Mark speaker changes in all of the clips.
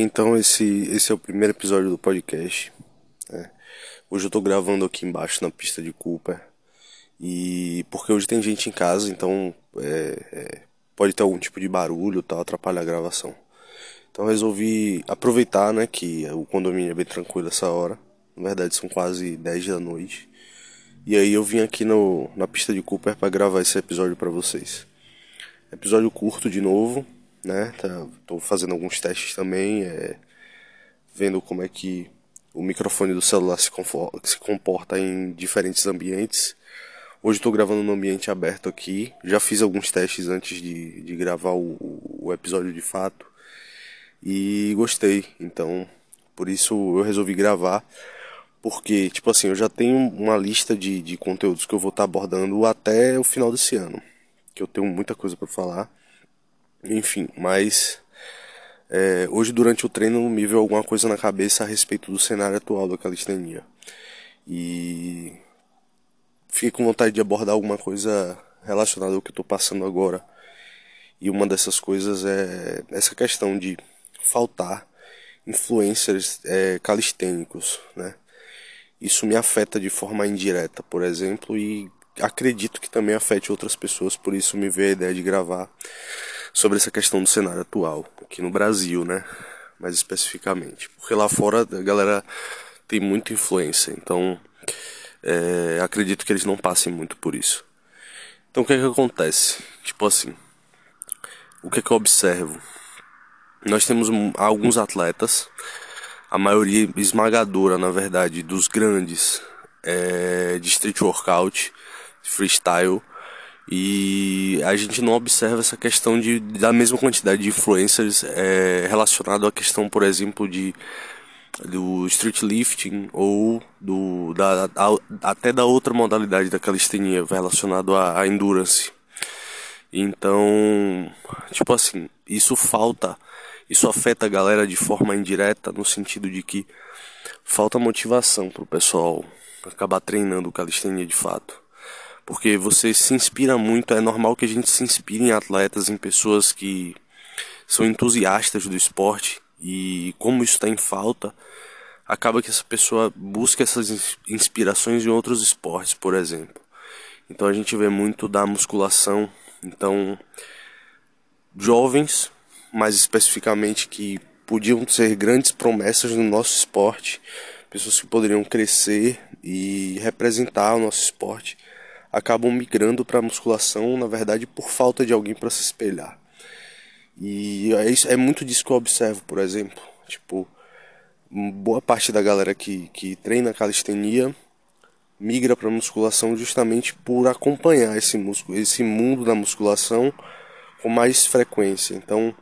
Speaker 1: Então esse, esse é o primeiro episódio do podcast. Né? Hoje eu tô gravando aqui embaixo na pista de Cooper. E porque hoje tem gente em casa, então é, é, pode ter algum tipo de barulho tal, atrapalhar a gravação. Então resolvi aproveitar, né, que o condomínio é bem tranquilo essa hora. Na verdade são quase 10 da noite. E aí eu vim aqui no, na pista de Cooper para gravar esse episódio para vocês. Episódio curto de novo, né? Tá, tô fazendo alguns testes também, é, vendo como é que o microfone do celular se, se comporta em diferentes ambientes. Hoje estou gravando no ambiente aberto aqui. Já fiz alguns testes antes de, de gravar o, o episódio de fato e gostei. Então, por isso eu resolvi gravar. Porque, tipo assim, eu já tenho uma lista de, de conteúdos que eu vou estar tá abordando até o final desse ano. Que eu tenho muita coisa para falar. Enfim, mas é, hoje durante o treino me veio alguma coisa na cabeça a respeito do cenário atual da calistenia. E fiquei com vontade de abordar alguma coisa relacionada ao que eu estou passando agora. E uma dessas coisas é essa questão de faltar influencers é, calistênicos, né? Isso me afeta de forma indireta, por exemplo, e acredito que também afete outras pessoas, por isso me veio a ideia de gravar sobre essa questão do cenário atual, aqui no Brasil, né? Mais especificamente. Porque lá fora a galera tem muita influência, então é, acredito que eles não passem muito por isso. Então o que é que acontece? Tipo assim, o que é que eu observo? Nós temos alguns atletas, a maioria esmagadora, na verdade, dos grandes é, de street workout, freestyle, e a gente não observa essa questão de, da mesma quantidade de influencers é, relacionado à questão, por exemplo, de do street lifting ou do da, até da outra modalidade da calistenia relacionado à, à endurance. Então, tipo assim, isso falta, isso afeta a galera de forma indireta no sentido de que falta motivação pro pessoal acabar treinando calistenia de fato porque você se inspira muito. É normal que a gente se inspire em atletas, em pessoas que são entusiastas do esporte e como isso está em falta, acaba que essa pessoa busca essas inspirações em outros esportes, por exemplo. Então a gente vê muito da musculação. Então, jovens, mais especificamente, que podiam ser grandes promessas no nosso esporte, pessoas que poderiam crescer e representar o nosso esporte acabam migrando para musculação, na verdade, por falta de alguém para se espelhar. E é, isso, é muito disso que eu observo, por exemplo. Tipo, boa parte da galera que, que treina calistenia migra para musculação justamente por acompanhar esse músculo, esse mundo da musculação com mais frequência. Então,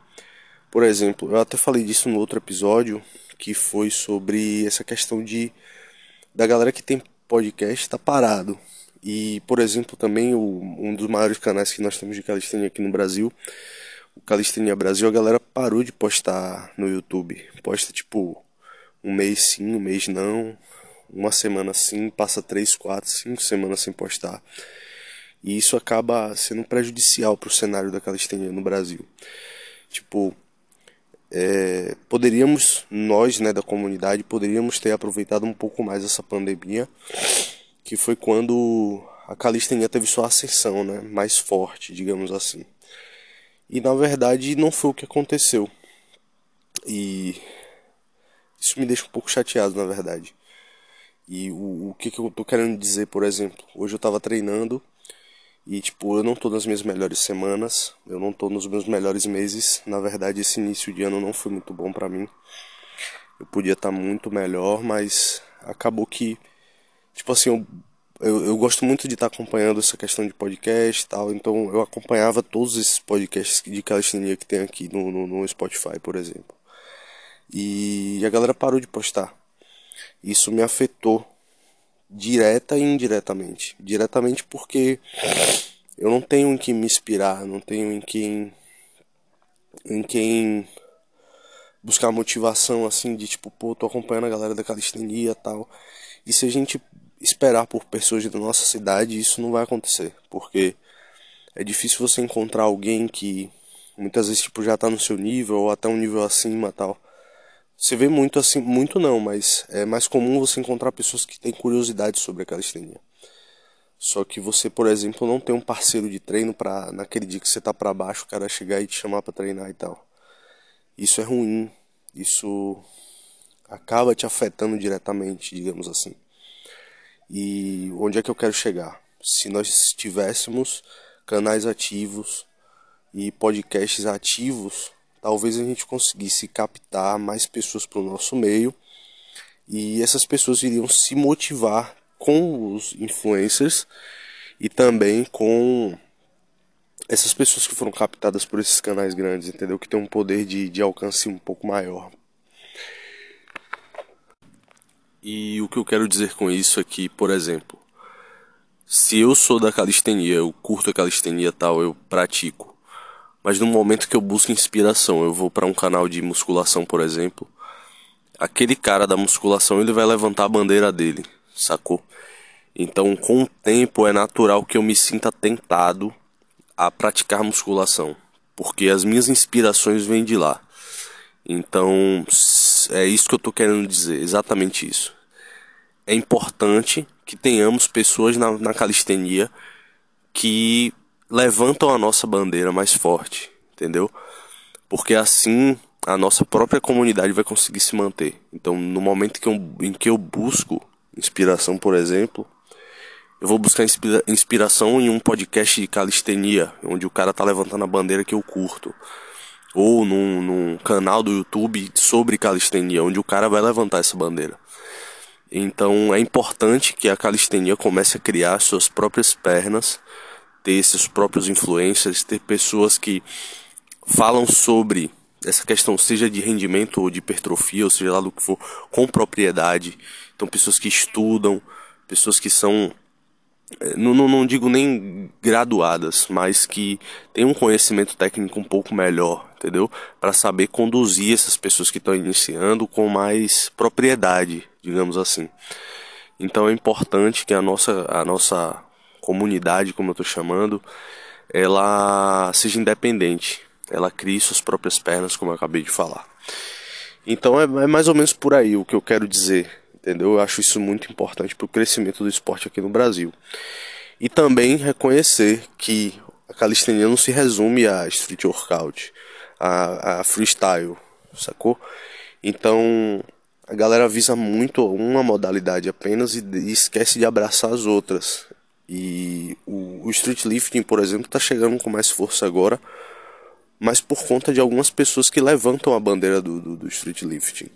Speaker 1: por exemplo, eu até falei disso no outro episódio que foi sobre essa questão de da galera que tem podcast tá parado. E, por exemplo, também o, um dos maiores canais que nós temos de calistenia aqui no Brasil, o Calistenia Brasil, a galera parou de postar no YouTube. Posta tipo um mês sim, um mês não, uma semana sim, passa três, quatro, cinco semanas sem postar. E isso acaba sendo prejudicial para o cenário da calistenia no Brasil. Tipo, é, poderíamos, nós né, da comunidade, poderíamos ter aproveitado um pouco mais essa pandemia que foi quando a calistenia teve sua ascensão, né, mais forte, digamos assim. E na verdade não foi o que aconteceu. E isso me deixa um pouco chateado, na verdade. E o, o que, que eu tô querendo dizer, por exemplo, hoje eu tava treinando e tipo, eu não tô nas minhas melhores semanas, eu não tô nos meus melhores meses. Na verdade, esse início de ano não foi muito bom para mim. Eu podia estar tá muito melhor, mas acabou que tipo assim, eu, eu, gosto muito de estar acompanhando essa questão de podcast e tal, então eu acompanhava todos esses podcasts de calistenia que tem aqui no, no, no Spotify, por exemplo. E a galera parou de postar. Isso me afetou direta e indiretamente. Diretamente porque eu não tenho em quem me inspirar, não tenho em quem em quem buscar motivação assim de tipo, pô, tô acompanhando a galera da calistenia e tal. E se a gente esperar por pessoas da nossa cidade, isso não vai acontecer, porque é difícil você encontrar alguém que muitas vezes tipo já está no seu nível ou até um nível acima tal, Você vê muito assim, muito não, mas é mais comum você encontrar pessoas que têm curiosidade sobre a calistenia. Só que você, por exemplo, não tem um parceiro de treino para naquele dia que você tá para baixo, o cara chegar e te chamar para treinar e tal. Isso é ruim. Isso acaba te afetando diretamente, digamos assim. E onde é que eu quero chegar? Se nós tivéssemos canais ativos e podcasts ativos, talvez a gente conseguisse captar mais pessoas para o nosso meio e essas pessoas iriam se motivar com os influencers e também com essas pessoas que foram captadas por esses canais grandes, entendeu? Que tem um poder de, de alcance um pouco maior. E o que eu quero dizer com isso é que, por exemplo, se eu sou da calistenia, eu curto a calistenia tal, eu pratico. Mas no momento que eu busco inspiração, eu vou para um canal de musculação, por exemplo, aquele cara da musculação, ele vai levantar a bandeira dele, sacou? Então, com o tempo é natural que eu me sinta tentado a praticar musculação, porque as minhas inspirações vêm de lá. Então, é isso que eu tô querendo dizer, exatamente isso é importante que tenhamos pessoas na, na calistenia que levantam a nossa bandeira mais forte, entendeu? Porque assim a nossa própria comunidade vai conseguir se manter. Então, no momento que eu, em que eu busco inspiração, por exemplo, eu vou buscar inspira inspiração em um podcast de calistenia, onde o cara tá levantando a bandeira que eu curto. Ou num, num canal do YouTube sobre calistenia, onde o cara vai levantar essa bandeira. Então é importante que a calistenia comece a criar suas próprias pernas, ter seus próprios influências, ter pessoas que falam sobre essa questão, seja de rendimento ou de hipertrofia, ou seja lá do que for, com propriedade. Então pessoas que estudam, pessoas que são eh, não, não, não, digo nem graduadas, mas que têm um conhecimento técnico um pouco melhor, entendeu? Para saber conduzir essas pessoas que estão iniciando com mais propriedade, digamos assim. Então é importante que a nossa, a nossa comunidade, como eu estou chamando, ela seja independente, ela crie suas próprias pernas, como eu acabei de falar. Então é, é mais ou menos por aí o que eu quero dizer, entendeu? Eu acho isso muito importante para o crescimento do esporte aqui no Brasil. E também reconhecer que a calistenia não se resume a street workout, a, a freestyle, sacou? Então a galera visa muito uma modalidade apenas e, e esquece de abraçar as outras. E o, o street lifting, por exemplo, está chegando com mais força agora, mas por conta de algumas pessoas que levantam a bandeira do, do, do street lifting.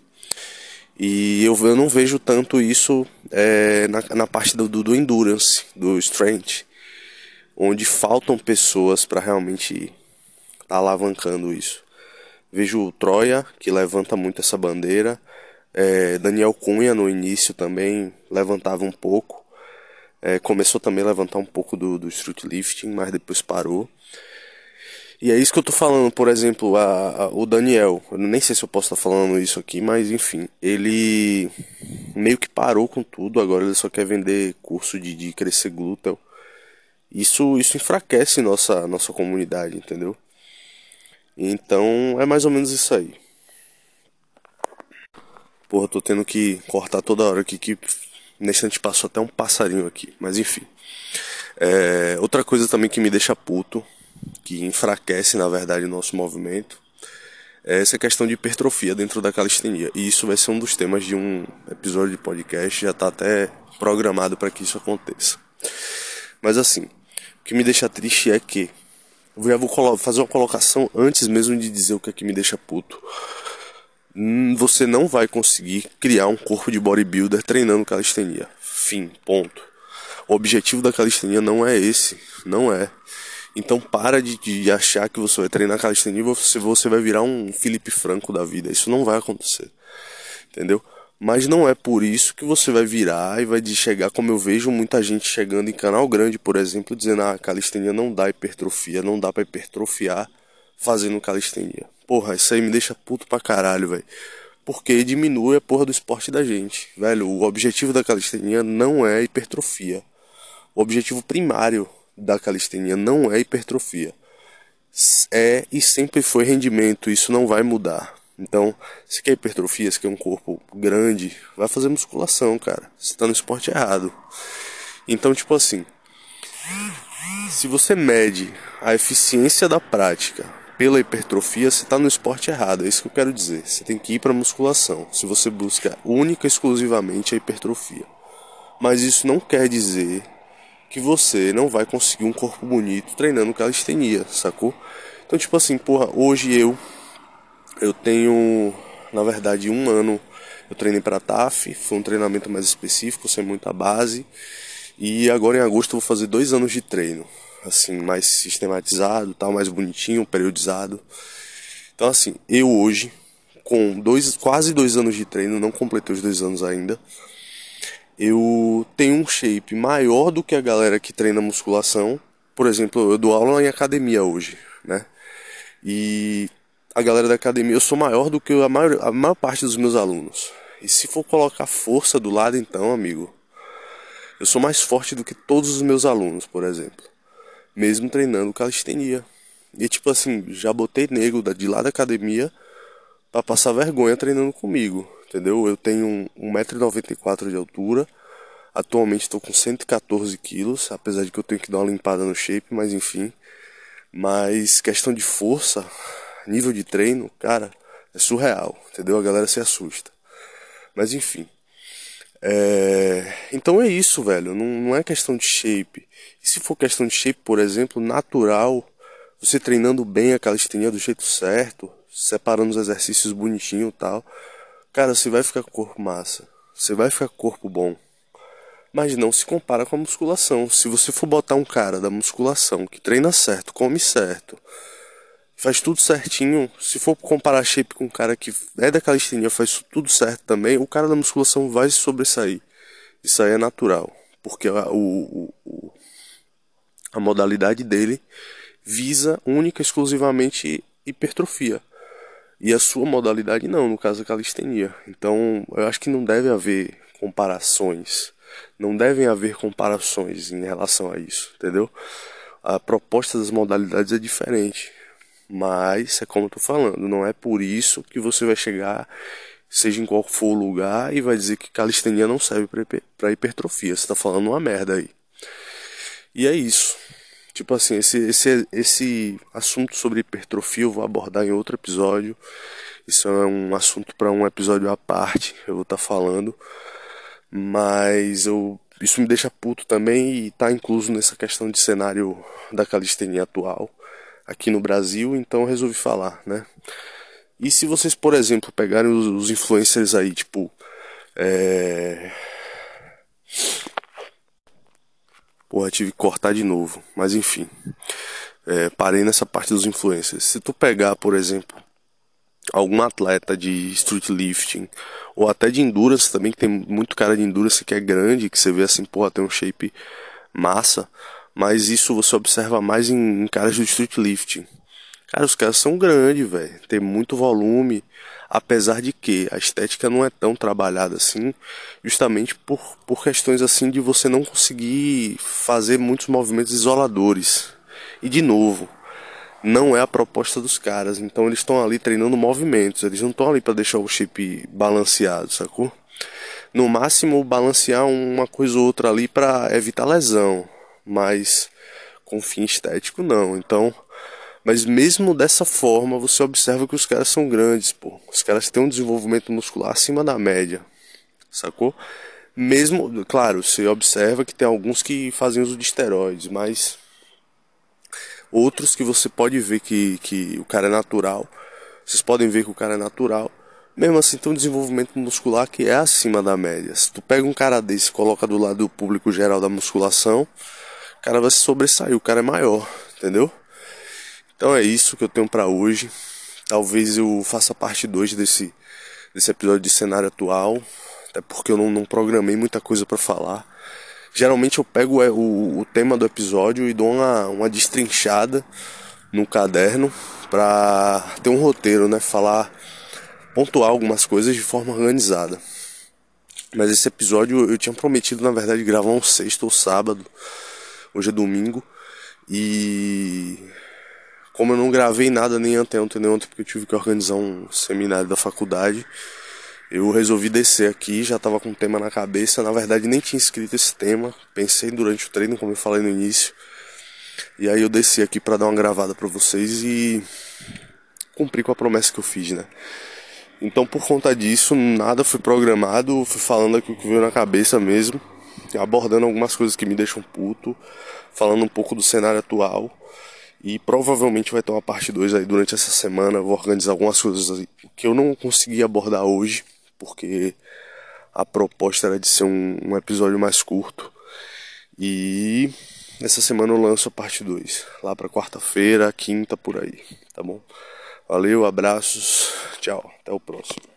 Speaker 1: E eu, eu não vejo tanto isso é, na, na parte do, do, do endurance, do strength, onde faltam pessoas para realmente alavancando isso. Vejo o Troia, que levanta muito essa bandeira. É, Daniel Cunha no início também levantava um pouco. É, começou também a levantar um pouco do, do street lifting, mas depois parou. E é isso que eu tô falando, por exemplo, a, a, o Daniel. Eu nem sei se eu posso estar tá falando isso aqui, mas enfim, ele meio que parou com tudo, agora ele só quer vender curso de, de crescer glúteo. Isso, isso enfraquece nossa, nossa comunidade, entendeu? Então é mais ou menos isso aí. Porra, tô tendo que cortar toda hora aqui que nesse instante passou até um passarinho aqui, mas enfim. É, outra coisa também que me deixa puto, que enfraquece na verdade o nosso movimento, é essa questão de hipertrofia dentro da calistenia. E isso vai ser um dos temas de um episódio de podcast, já está até programado para que isso aconteça. Mas assim, o que me deixa triste é que eu já vou fazer uma colocação antes mesmo de dizer o que é que me deixa puto. Hum, você não vai conseguir criar um corpo de bodybuilder treinando calistenia. Fim, ponto. O objetivo da calistenia não é esse, não é. Então para de, de achar que você vai treinar calistenia e você, você vai virar um Felipe Franco da vida. Isso não vai acontecer. Entendeu? Mas não é por isso que você vai virar e vai chegar, como eu vejo muita gente chegando em canal grande, por exemplo, dizendo: ah, calistenia não dá hipertrofia, não dá para hipertrofiar fazendo calistenia. Porra, isso aí me deixa puto pra caralho, velho. Porque diminui a porra do esporte da gente. Velho, o objetivo da calistenia não é hipertrofia. O objetivo primário da calistenia não é hipertrofia. É e sempre foi rendimento, isso não vai mudar. Então, se quer hipertrofia, se quer um corpo grande, vai fazer musculação, cara. Você tá no esporte errado. Então, tipo assim, se você mede a eficiência da prática pela hipertrofia, você está no esporte errado. É isso que eu quero dizer. Você tem que ir para musculação. Se você busca única e exclusivamente a hipertrofia. Mas isso não quer dizer que você não vai conseguir um corpo bonito treinando calistenia, sacou? Então, tipo assim, porra, hoje eu eu tenho, na verdade, um ano eu treinei para TAF, foi um treinamento mais específico, sem muita base. E agora em agosto eu vou fazer dois anos de treino, assim, mais sistematizado, tal, mais bonitinho, periodizado. Então assim, eu hoje, com dois, quase dois anos de treino, não completei os dois anos ainda, eu tenho um shape maior do que a galera que treina musculação. Por exemplo, eu dou aula em academia hoje, né? E a galera da academia, eu sou maior do que a maior, a maior parte dos meus alunos. E se for colocar força do lado, então, amigo, eu sou mais forte do que todos os meus alunos, por exemplo. Mesmo treinando calistenia. E tipo assim, já botei nego de lá da academia para passar vergonha treinando comigo, entendeu? Eu tenho 1,94m de altura. Atualmente estou com 114 quilos, apesar de que eu tenho que dar uma limpada no shape, mas enfim. Mas questão de força, nível de treino, cara, é surreal, entendeu? A galera se assusta. Mas enfim. É... Então é isso, velho. Não, não é questão de shape. E se for questão de shape, por exemplo, natural, você treinando bem a calistenia do jeito certo, separando os exercícios bonitinho e tal, cara, você vai ficar com corpo massa. Você vai ficar com corpo bom. Mas não se compara com a musculação. Se você for botar um cara da musculação que treina certo, come certo, faz tudo certinho. Se for comparar shape com um cara que é da calistenia, faz tudo certo também, o cara da musculação vai se sobressair. Isso aí é natural, porque a, o, o, a modalidade dele visa única e exclusivamente hipertrofia. E a sua modalidade não, no caso da calistenia. Então, eu acho que não deve haver comparações. Não devem haver comparações em relação a isso, entendeu? A proposta das modalidades é diferente. Mas é como eu tô falando, não é por isso que você vai chegar, seja em qual for o lugar, e vai dizer que calistenia não serve para hipertrofia. Você tá falando uma merda aí. E é isso. Tipo assim, esse, esse, esse assunto sobre hipertrofia eu vou abordar em outro episódio. Isso é um assunto para um episódio à parte, eu vou estar tá falando. Mas eu, isso me deixa puto também e está incluso nessa questão de cenário da calistenia atual aqui no Brasil, então resolvi falar, né? E se vocês, por exemplo, pegarem os, influencers aí, tipo. É... Porra, tive que cortar de novo, mas enfim. É, parei nessa parte dos influencers. Se tu pegar, por exemplo, algum atleta de street lifting ou até de endurance também, que tem muito cara de endurance que é grande, que você vê assim, porra, tem um shape massa mas isso você observa mais em, em caras do street lifting. Cara, os caras são grandes, velho. Tem muito volume. Apesar de que a estética não é tão trabalhada assim, justamente por, por questões assim de você não conseguir fazer muitos movimentos isoladores. E de novo, não é a proposta dos caras. Então eles estão ali treinando movimentos. Eles não estão ali para deixar o chip balanceado, sacou? No máximo balancear uma coisa ou outra ali para evitar lesão mas com fim estético não. Então, mas mesmo dessa forma, você observa que os caras são grandes, pô. Os caras têm um desenvolvimento muscular acima da média. Sacou? Mesmo, claro, você observa que tem alguns que fazem uso de esteroides, mas outros que você pode ver que, que o cara é natural. Vocês podem ver que o cara é natural. Mesmo assim, tem um desenvolvimento muscular que é acima da média. Se tu pega um cara desse e coloca do lado do público geral da musculação, o cara vai se sobressair, o cara é maior, entendeu? Então é isso que eu tenho para hoje. Talvez eu faça parte 2 desse, desse episódio de cenário atual, até porque eu não, não programei muita coisa para falar. Geralmente eu pego é, o, o tema do episódio e dou uma, uma destrinchada no caderno para ter um roteiro, né? Falar, pontuar algumas coisas de forma organizada. Mas esse episódio eu tinha prometido, na verdade, gravar um sexto ou sábado. Hoje é domingo e Como eu não gravei nada nem anteontem nem ontem, porque eu tive que organizar um seminário da faculdade, eu resolvi descer aqui, já tava com um tema na cabeça. Na verdade, nem tinha escrito esse tema. Pensei durante o treino, como eu falei no início. E aí eu desci aqui para dar uma gravada para vocês e cumprir com a promessa que eu fiz, né? Então, por conta disso, nada foi programado, fui falando aqui o que veio na cabeça mesmo, abordando algumas coisas que me deixam puto, falando um pouco do cenário atual. E provavelmente vai ter uma parte 2 aí durante essa semana. vou organizar algumas coisas que eu não consegui abordar hoje, porque a proposta era de ser um, um episódio mais curto. E essa semana eu lanço a parte 2, lá para quarta-feira, quinta por aí, tá bom? Valeu, abraços, tchau, até o próximo.